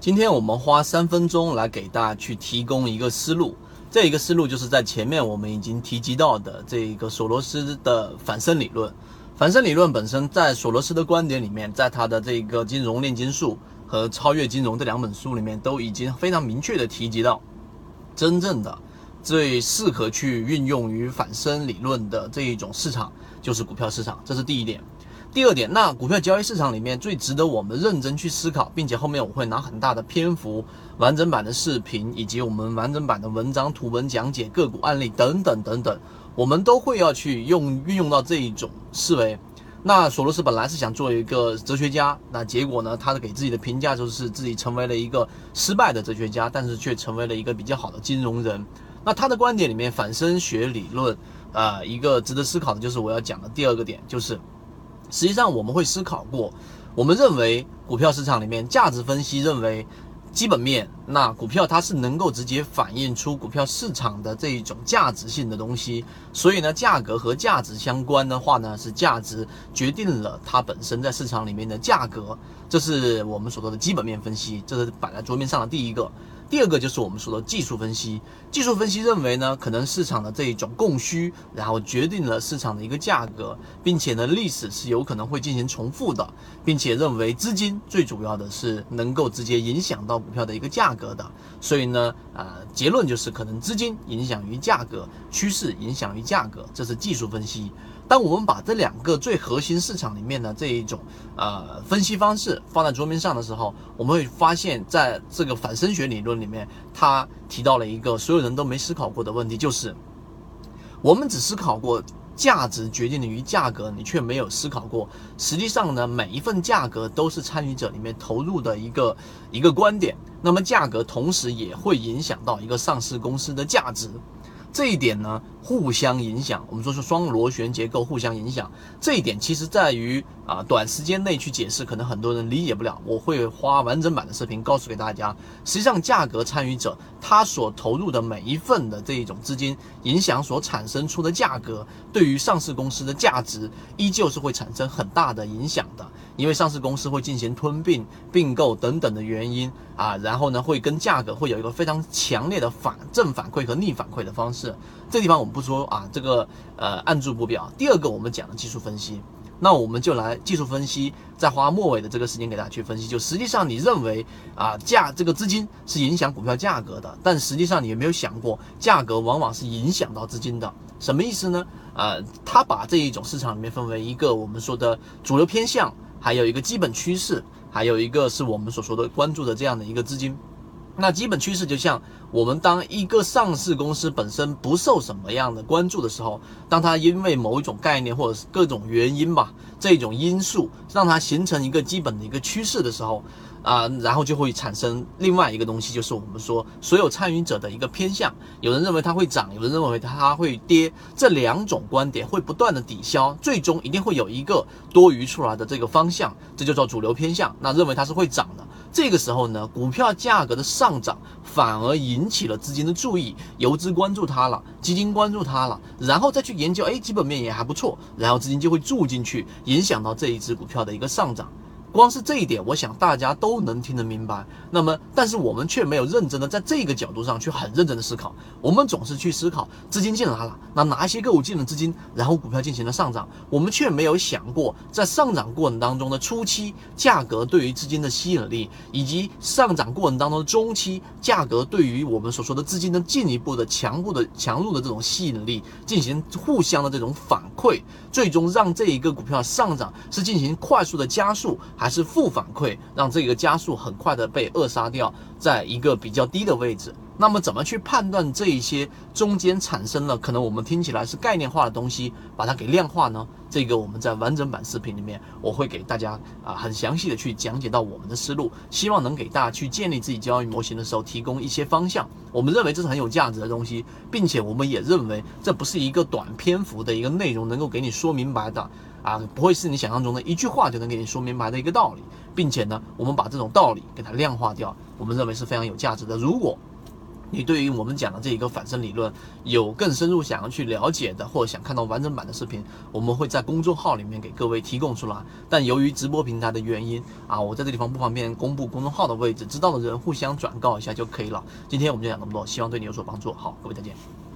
今天我们花三分钟来给大家去提供一个思路，这一个思路就是在前面我们已经提及到的这一个索罗斯的反身理论。反身理论本身在索罗斯的观点里面，在他的这个《金融炼金术》和《超越金融》这两本书里面都已经非常明确的提及到，真正的最适合去运用于反身理论的这一种市场就是股票市场，这是第一点。第二点，那股票交易市场里面最值得我们认真去思考，并且后面我会拿很大的篇幅、完整版的视频以及我们完整版的文章、图文讲解、个股案例等等等等，我们都会要去用运用到这一种思维。那索罗斯本来是想做一个哲学家，那结果呢，他的给自己的评价就是自己成为了一个失败的哲学家，但是却成为了一个比较好的金融人。那他的观点里面，反身学理论，呃，一个值得思考的就是我要讲的第二个点，就是。实际上，我们会思考过，我们认为股票市场里面价值分析认为基本面，那股票它是能够直接反映出股票市场的这一种价值性的东西，所以呢，价格和价值相关的话呢，是价值决定了它本身在市场里面的价格，这是我们所说的基本面分析，这是摆在桌面上的第一个。第二个就是我们说的技术分析。技术分析认为呢，可能市场的这一种供需，然后决定了市场的一个价格，并且呢，历史是有可能会进行重复的，并且认为资金最主要的是能够直接影响到股票的一个价格的。所以呢，啊，结论就是可能资金影响于价格，趋势影响于价格，这是技术分析。当我们把这两个最核心市场里面的这一种呃分析方式放在桌面上的时候，我们会发现，在这个反身学理论里面，它提到了一个所有人都没思考过的问题，就是我们只思考过价值决定于价格，你却没有思考过，实际上呢，每一份价格都是参与者里面投入的一个一个观点，那么价格同时也会影响到一个上市公司的价值。这一点呢，互相影响。我们说是双螺旋结构互相影响。这一点其实在于啊，短时间内去解释，可能很多人理解不了。我会花完整版的视频告诉给大家。实际上，价格参与者他所投入的每一份的这一种资金，影响所产生出的价格，对于上市公司的价值，依旧是会产生很大的影响的。因为上市公司会进行吞并、并购等等的原因啊，然后呢，会跟价格会有一个非常强烈的反正反馈和逆反馈的方式。这地方我们不说啊，这个呃按住不表。第二个我们讲的技术分析，那我们就来技术分析，再花末尾的这个时间给大家去分析。就实际上你认为啊价这个资金是影响股票价格的，但实际上你有没有想过，价格往往是影响到资金的？什么意思呢？呃，他把这一种市场里面分为一个我们说的主流偏向。还有一个基本趋势，还有一个是我们所说的关注的这样的一个资金。那基本趋势就像我们当一个上市公司本身不受什么样的关注的时候，当它因为某一种概念或者是各种原因吧，这种因素让它形成一个基本的一个趋势的时候。啊，然后就会产生另外一个东西，就是我们说所有参与者的一个偏向。有人认为它会涨，有人认为它会跌，这两种观点会不断的抵消，最终一定会有一个多余出来的这个方向，这就叫主流偏向。那认为它是会涨的，这个时候呢，股票价格的上涨反而引起了资金的注意，游资关注它了，基金关注它了，然后再去研究，哎，基本面也还不错，然后资金就会注进去，影响到这一只股票的一个上涨。光是这一点，我想大家都能听得明白。那么，但是我们却没有认真的在这个角度上去很认真的思考。我们总是去思考资金进来了，那哪些个股进了资金，然后股票进行了上涨。我们却没有想过，在上涨过程当中的初期，价格对于资金的吸引力，以及上涨过程当中的中期，价格对于我们所说的资金的进一步的强固的强入的这种吸引力，进行互相的这种反馈，最终让这一个股票上涨是进行快速的加速。还是负反馈，让这个加速很快的被扼杀掉，在一个比较低的位置。那么怎么去判断这一些中间产生了可能我们听起来是概念化的东西，把它给量化呢？这个我们在完整版视频里面，我会给大家啊很详细的去讲解到我们的思路，希望能给大家去建立自己交易模型的时候提供一些方向。我们认为这是很有价值的东西，并且我们也认为这不是一个短篇幅的一个内容能够给你说明白的。啊，不会是你想象中的一句话就能给你说明白的一个道理，并且呢，我们把这种道理给它量化掉，我们认为是非常有价值的。如果你对于我们讲的这一个反身理论有更深入想要去了解的，或者想看到完整版的视频，我们会在公众号里面给各位提供出来。但由于直播平台的原因啊，我在这地方不方便公布公众号的位置，知道的人互相转告一下就可以了。今天我们就讲这么多，希望对你有所帮助。好，各位再见。